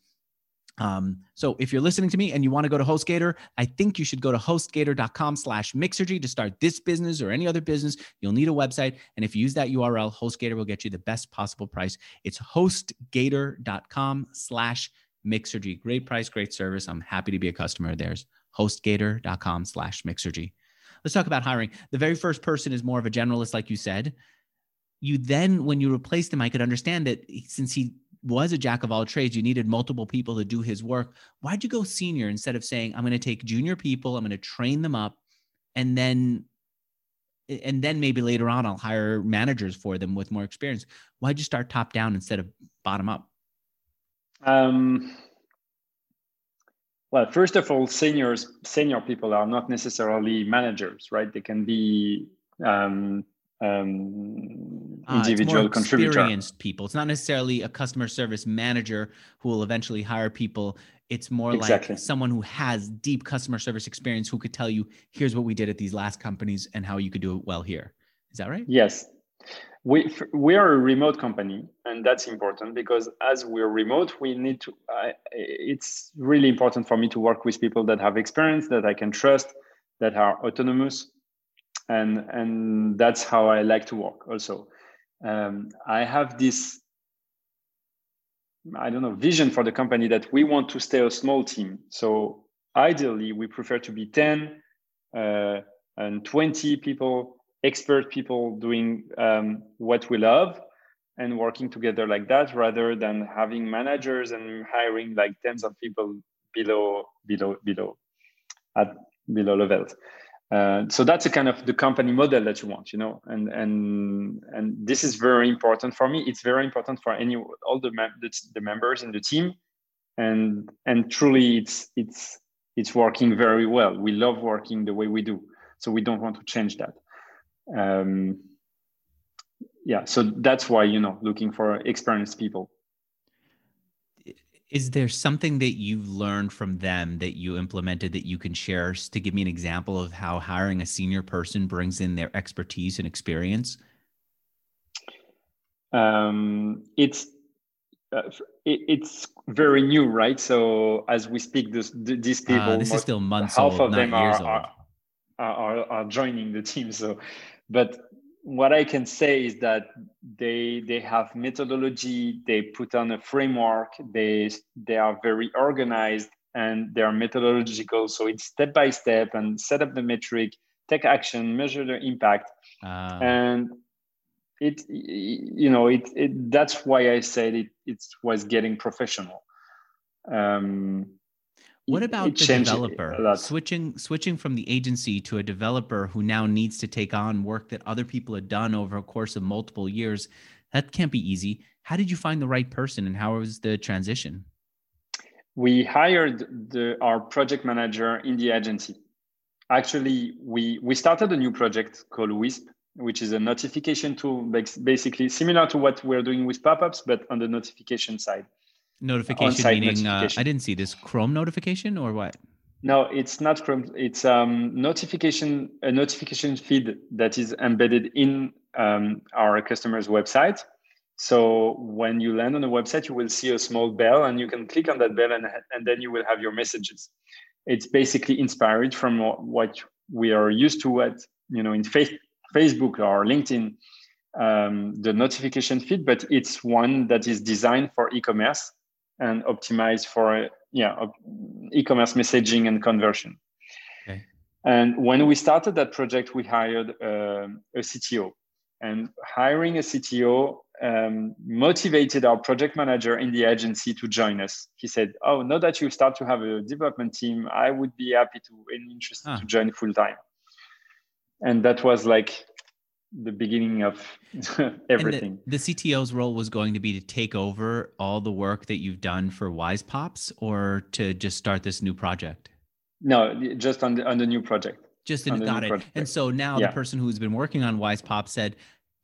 Um, so if you're listening to me and you want to go to HostGator, I think you should go to hostgator.com slash Mixergy to start this business or any other business. You'll need a website. And if you use that URL, HostGator will get you the best possible price. It's hostgator.com slash Mixergy. Great price, great service. I'm happy to be a customer of theirs. HostGator.com slash Mixergy. Let's talk about hiring. The very first person is more of a generalist, like you said. You then, when you replace them, I could understand that since he was a jack of all trades, you needed multiple people to do his work. Why'd you go senior instead of saying, I'm going to take junior people, I'm going to train them up, and then and then maybe later on I'll hire managers for them with more experience. Why'd you start top down instead of bottom up? Um, well, first of all, seniors, senior people are not necessarily managers, right? They can be um, um, ah, individual uh, contributor. Experienced people. It's not necessarily a customer service manager who will eventually hire people. It's more exactly. like someone who has deep customer service experience who could tell you, here's what we did at these last companies and how you could do it well here. Is that right? Yes. We, we are a remote company, and that's important because as we're remote, we need to. Uh, it's really important for me to work with people that have experience, that I can trust, that are autonomous, and and that's how I like to work. Also, um, I have this I don't know vision for the company that we want to stay a small team. So ideally, we prefer to be ten uh, and twenty people, expert people doing um, what we love and working together like that, rather than having managers and hiring like tens of people below below below at below levels. Uh, so that's a kind of the company model that you want, you know, and and and this is very important for me. It's very important for any all the mem- the, the members in the team, and and truly it's it's it's working very well. We love working the way we do, so we don't want to change that. Um, yeah, so that's why you know looking for experienced people Is there something that you've learned from them that you implemented that you can share to give me an example of how hiring a senior person brings in their expertise and experience? Um, it's uh, it, it's very new, right? So as we speak, this these ah, people, uh, this most, is still months half old, of them are, are, are, are joining the team. So, but what I can say is that they they have methodology, they put on a framework, they they are very organized and they are methodological. So it's step by step and set up the metric, take action, measure the impact, uh. and it you know it, it that's why I said it it was getting professional. Um, what about the developer switching switching from the agency to a developer who now needs to take on work that other people had done over a course of multiple years? That can't be easy. How did you find the right person and how was the transition? We hired the, our project manager in the agency. Actually, we we started a new project called Wisp, which is a notification tool, basically similar to what we're doing with pop-ups, but on the notification side notification meaning notification. Uh, i didn't see this chrome notification or what? No it's not chrome. It's um, notification a notification feed that is embedded in um, our customer's website. So when you land on a website you will see a small bell and you can click on that bell and, and then you will have your messages. It's basically inspired from what we are used to at you know in face, facebook or linkedin um, the notification feed but it's one that is designed for e-commerce and optimize for yeah e-commerce messaging and conversion. Okay. And when we started that project, we hired uh, a CTO, and hiring a CTO um, motivated our project manager in the agency to join us. He said, "Oh, now that you start to have a development team, I would be happy to and interested ah. to join full time." And that was like the beginning of everything. The, the, CTO's role was going to be to take over all the work that you've done for Wisepops, or to just start this new project? No, just on the, on the new project. Just in, got it. Project. And so now yeah. the person who's been working on WisePop said,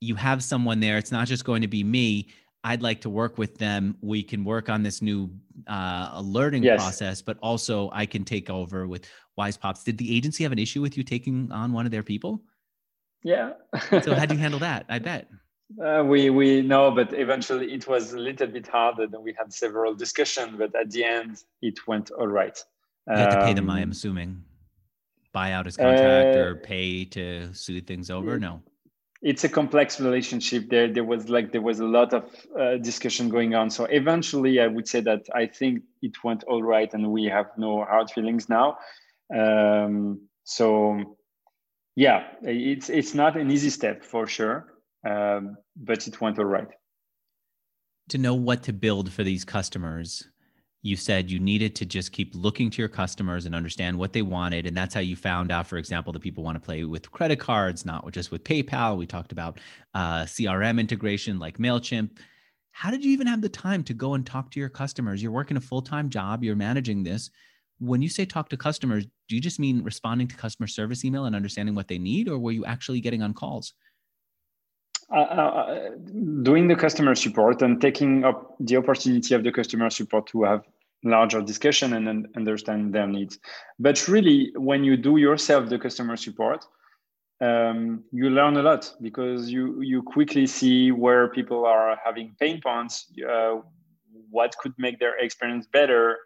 you have someone there. It's not just going to be me. I'd like to work with them. We can work on this new uh, alerting yes. process, but also I can take over with Wisepops." Did the agency have an issue with you taking on one of their people? Yeah. so how do you handle that? I bet. Uh, we we know, but eventually it was a little bit harder. Then we had several discussions, but at the end it went all right. You had to pay them, I'm um, assuming. Buy out his contract uh, or pay to smooth things over? No. It's a complex relationship. There, there was like there was a lot of uh, discussion going on. So eventually, I would say that I think it went all right, and we have no hard feelings now. Um, so yeah, it's it's not an easy step for sure, um, but it went all right. To know what to build for these customers, you said you needed to just keep looking to your customers and understand what they wanted, and that's how you found out, for example, that people want to play with credit cards, not just with PayPal. We talked about uh, CRM integration like Mailchimp. How did you even have the time to go and talk to your customers? You're working a full time job, you're managing this when you say talk to customers, do you just mean responding to customer service email and understanding what they need, or were you actually getting on calls? Uh, uh, doing the customer support and taking up the opportunity of the customer support to have larger discussion and, and understand their needs. But really, when you do yourself the customer support, um, you learn a lot because you you quickly see where people are having pain points, uh, what could make their experience better,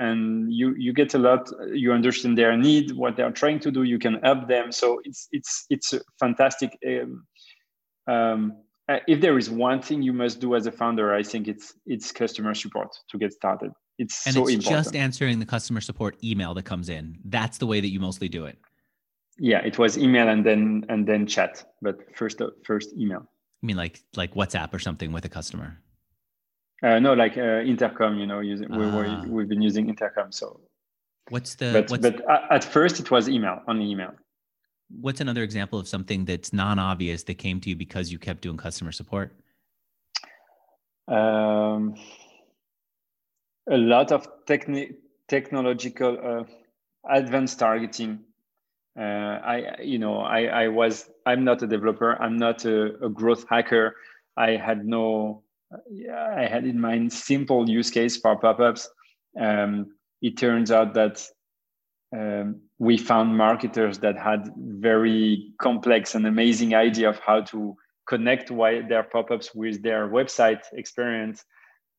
and you you get a lot you understand their need what they are trying to do you can help them. So it's it's it's a fantastic um, um, if there is one thing you must do as a founder i think it's it's customer support to get started. It's and so it's important. just answering the customer support email that comes in. That's the way that you mostly do it. Yeah it was email and then and then chat but first uh, first email. I mean like like whatsapp or something with a customer uh, no, like uh, intercom. You know, using we, ah. we, have been using intercom. So what's the but what's, but at first it was email only email. What's another example of something that's non-obvious that came to you because you kept doing customer support? Um, a lot of techni- technological uh, advanced targeting. Uh, I, you know, I, I was, I'm not a developer. I'm not a, a growth hacker. I had no yeah, I had in mind simple use case for pop-ups. Um, it turns out that um, we found marketers that had very complex and amazing idea of how to connect why their pop-ups with their website experience.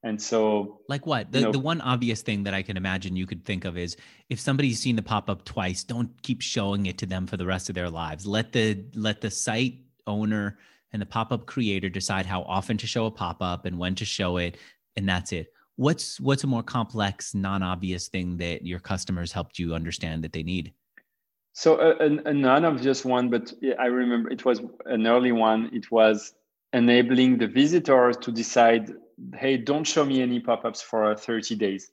And so like what? the, you know, the one obvious thing that i can imagine you could think of is if somebody's seen the pop-up twice don't keep showing it to them for the rest of their lives. Let the let the site owner and the pop-up creator decide how often to show a pop-up and when to show it and that's it. What's what's a more complex non-obvious thing that your customers helped you understand that they need? So a, a, non-obvious one but i remember it was an early one. It was enabling the visitors to decide hey don't show me any pop-ups for 30 days.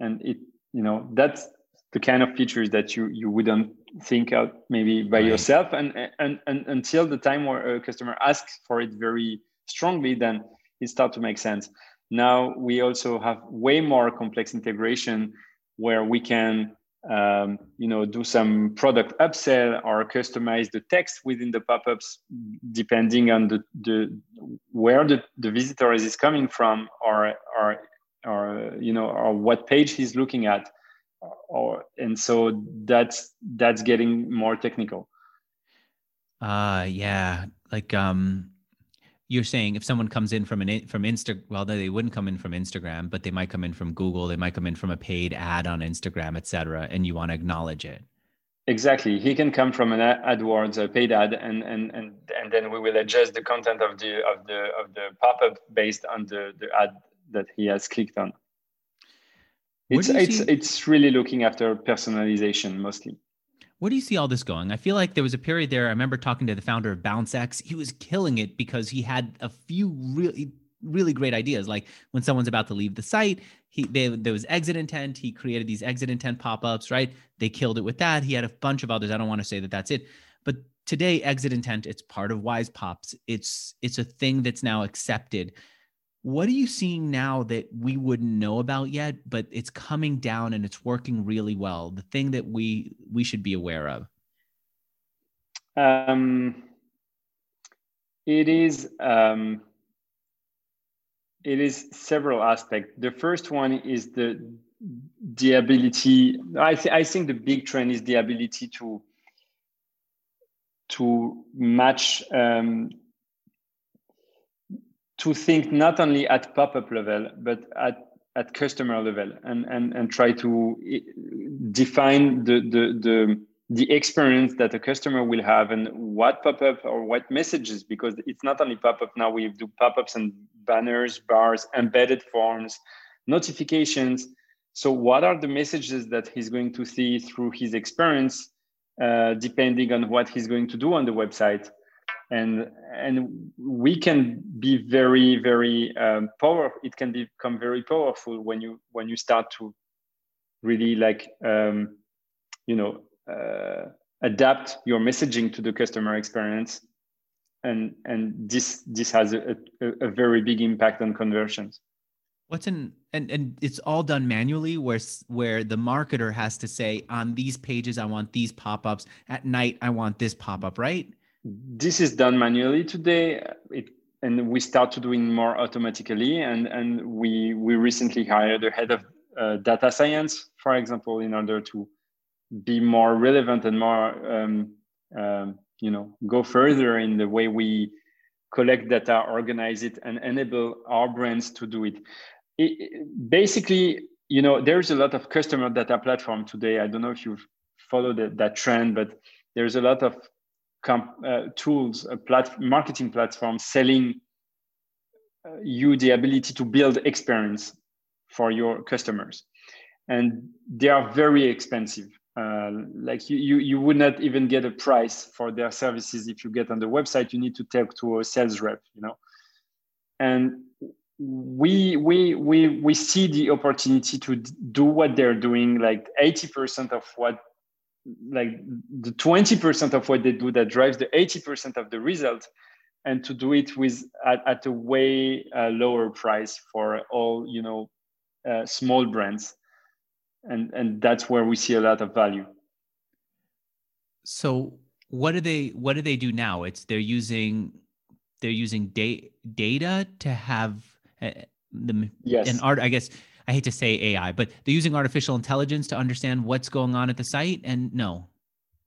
And it you know that's the kind of features that you you wouldn't think out maybe by right. yourself and, and and until the time where a customer asks for it very strongly then it starts to make sense now we also have way more complex integration where we can um, you know do some product upsell or customize the text within the pop-ups depending on the, the where the, the visitor is coming from or or or you know or what page he's looking at or and so that's that's getting more technical uh yeah like um you're saying if someone comes in from an from Insta, well, they wouldn't come in from Instagram, but they might come in from Google. They might come in from a paid ad on Instagram, et cetera, and you want to acknowledge it. Exactly. He can come from an AdWords, a paid ad, and and and and then we will adjust the content of the of the of the pop up based on the the ad that he has clicked on. It's it's see? it's really looking after personalization mostly. Where do you see all this going? I feel like there was a period there. I remember talking to the founder of BounceX. He was killing it because he had a few really, really great ideas. Like when someone's about to leave the site, he they, there was exit intent. He created these exit intent pop-ups. Right? They killed it with that. He had a bunch of others. I don't want to say that that's it, but today exit intent it's part of Wisepops. It's it's a thing that's now accepted what are you seeing now that we wouldn't know about yet but it's coming down and it's working really well the thing that we we should be aware of? Um, it is um, it is several aspects. The first one is the the ability I, th- I think the big trend is the ability to to match um, to think not only at pop-up level but at at customer level and and and try to define the the the the experience that a customer will have and what pop-up or what messages because it's not only pop-up. Now we do pop-ups and banners bars embedded forms notifications. So what are the messages that he's going to see through his experience uh, depending on what he's going to do on the website and and we can be very very um, powerful it can become very powerful when you when you start to really like um, you know uh, adapt your messaging to the customer experience. And and this this has a, a, a very big impact on conversions. What's in and and it's all done manually where where the marketer has to say on these pages i want these pop-ups. At night i want this pop-up right this is done manually today. It, and we start to doing more automatically. And, and we, we recently hired a head of uh, data science, for example, in order to be more relevant and more, um, um, you know, go further in the way we collect data, organize it, and enable our brands to do it. it basically, you know, there's a lot of customer data platform today. I don't know if you've followed that, that trend, but there's a lot of comp, uh, tools, a plat- marketing platform selling uh, you the ability to build experience for your customers. And they are very expensive. Uh, like you, you, you would not even get a price for their services if you get on the website. You need to talk to a sales rep, you know. And we we we we see the opportunity to do what they're doing like 80% of what like the 20% of what they do that drives the 80% of the result and to do it with at, at a way uh, lower price for all you know uh, small brands. And and that's where we see a lot of value. So what do they what do they do now? It's they're using they're using da- data to have Uh, the yes. and art, I guess I hate to say AI, but they're using artificial intelligence to understand what's going on at the site. And no,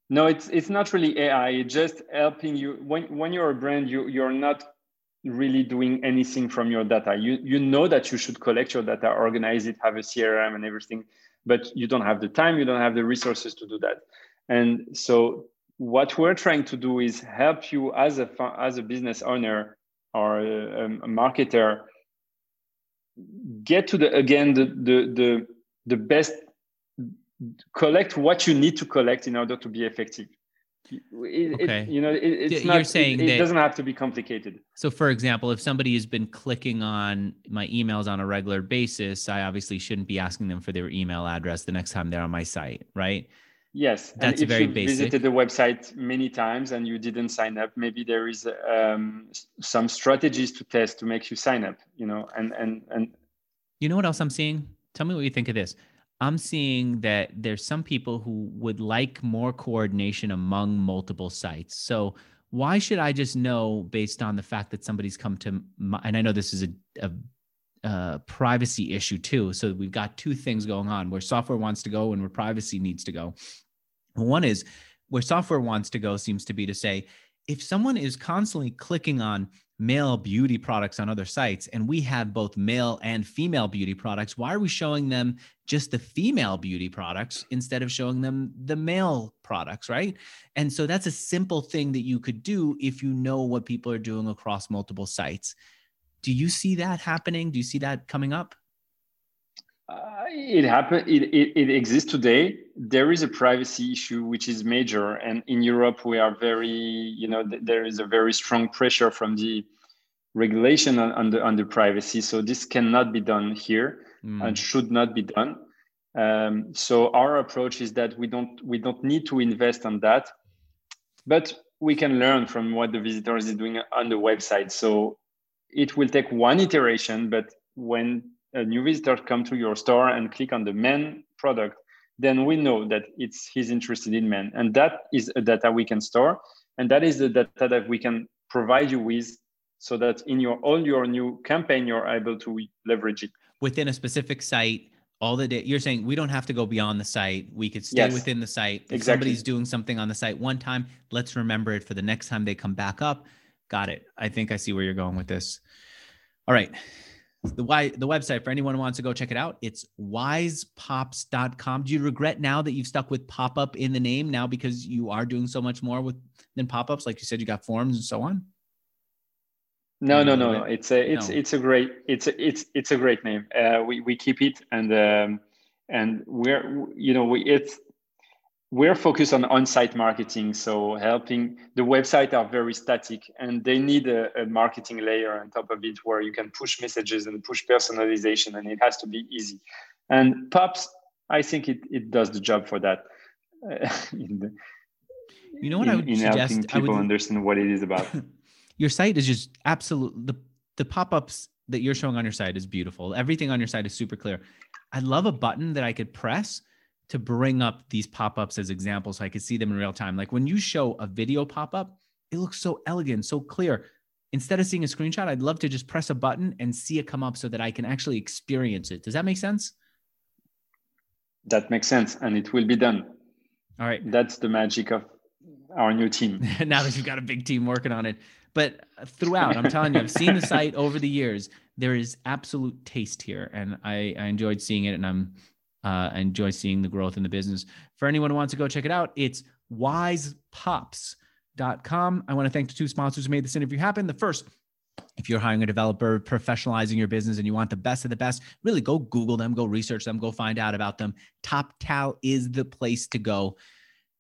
no, it's it's not really AI. It's just helping you when when you're a brand, you you're not really doing anything from your data. You you know that you should collect your data, organize it, have a CRM and everything, but you don't have the time, you don't have the resources to do that. And so what we're trying to do is help you as a as a business owner or a, a marketer get to the again the the the, the best collect what you need to collect in order to be effective it, okay. It, you know, it, it's You're not, saying it, it doesn't have to be complicated. So, for example, if somebody has been clicking on my emails on a regular basis, I obviously shouldn't be asking them for their email address the next time they're on my site, right? Yes, that's and if very you basic. visited the website many times and you didn't sign up, maybe there is um, some strategies to test to make you sign up. You know, and and and. You know what else I'm seeing? Tell me what you think of this. I'm seeing that there's some people who would like more coordination among multiple sites. So why should I just know based on the fact that somebody's come to my, and I know this is a, a, a privacy issue too. So we've got two things going on where software wants to go and where privacy needs to go. One is where software wants to go seems to be to say, if someone is constantly clicking on male beauty products on other sites and we have both male and female beauty products why are we showing them just the female beauty products instead of showing them the male products right? And so that's a simple thing that you could do if you know what people are doing across multiple sites. Do you see that happening? Do you see that coming up uh, it happen it, it, it exists today. There is a privacy issue which is major and in europe we are very you know th- there is a very strong pressure from the regulation on, on the on the privacy so this cannot be done here mm. and should not be done. Um, so our approach is that we don't we don't need to invest on that but we can learn from what the visitors is doing on the website. So it will take one iteration but when a new visitor come to your store and click on the men product, then we know that it's he's interested in men, and that is a data we can store, and that is the data that we can provide you with, so that in your all your new campaign you're able to leverage it within a specific site. All the day you're saying we don't have to go beyond the site. We could stay yes, within the site. If exactly. somebody's doing something on the site one time, let's remember it for the next time they come back up. Got it. I think I see where you're going with this. All right the why the website for anyone who wants to go check it out. It's wisepops.com do you regret now that you've stuck with pop-up in the name now because you are doing so much more with than pop-ups? Like you said you got forms and so on? No no no no. It's a it's no. it's a great it's a, it's it's a great name. Uh, we we keep it and um and we're you know we it's we're focused on on-site marketing so helping the website are very static and they need a, a, marketing layer on top of it where you can push messages and push personalization and it has to be easy. And pops i think it, it does the job for that. Uh, the, you know what in, i would in suggest? Helping people would, understand what it is about. Your site is just absolute the, the pop-ups that you're showing on your site is beautiful. Everything on your site is super clear. I love a button that i could press to bring up these pop-ups as examples so I could see them in real time. Like when you show a video pop-up, it looks so elegant, so clear. Instead of seeing a screenshot, I'd love to just press a button and see it come up so that I can actually experience it. Does that make sense? That makes sense, and it will be done. All right. That's the magic of our new team. now that you've got a big team working on it. But throughout, I'm telling you, I've seen the site over the years. There is absolute taste here, and I, I enjoyed seeing it, and I'm uh, enjoy seeing the growth in the business. For anyone who wants to go check it out, it's wisepops.com. I want to thank the two sponsors who made this interview happen. The first, if you're hiring a developer, professionalizing your business, and you want the best of the best, really go Google them, go research them, go find out about them. Toptal is the place to go.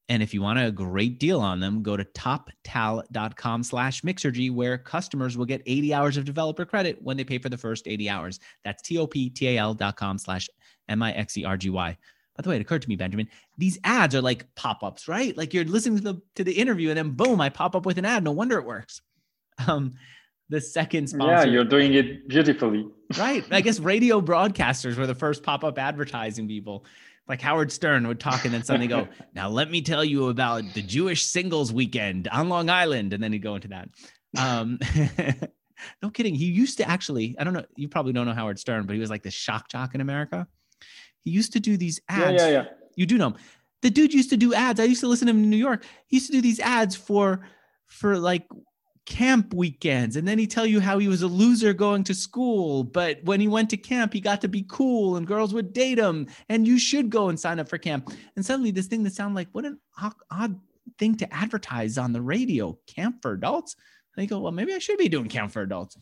And if you want a great deal on them, go to toptal.com slash mixergy, where customers will get 80 hours of developer credit when they pay for the first 80 hours. That's T-O-P-T-A-L dot slash M-I-X-E-R-G-Y. By the way, it occurred to me, Benjamin, these ads are like pop-ups, right? Like you're listening to the to the interview and then boom, I pop up with an ad. No wonder it works. Um, the second sponsor. Yeah, you're doing it beautifully. right. I guess radio broadcasters were the first pop-up advertising people. Like Howard Stern would talk and then suddenly go, now let me tell you about the Jewish singles weekend on Long Island. And then he'd go into that. Um, no kidding. He used to actually, I don't know, you probably don't know Howard Stern, but he was like the shock jock in America. He used to do these ads. Yeah, yeah, yeah. You do know him. The dude used to do ads. I used to listen to him in New York. He used to do these ads for for like camp weekends and then he'd tell you how he was a loser going to school but when he went to camp he got to be cool and girls would date him and you should go and sign up for camp. And suddenly this thing that sounded like what an odd thing to advertise on the radio camp for adults? And go well maybe i should be doing camp for adults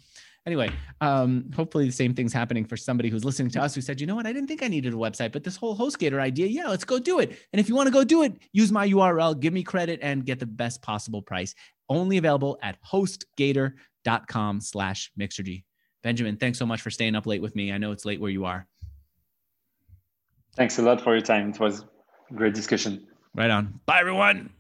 anyway um, hopefully the same thing's happening for somebody who's listening to us who said you know what i didn't think i needed a website but this whole hostgator idea yeah let's go do it and if you want to go do it use my url give me credit and get the best possible price only available at hostgator.com slash mixergy. Benjamin, thanks so much for staying up late with me. I know it's late where you are. Thanks a lot for your time. It was a great discussion. Right on. Bye, everyone.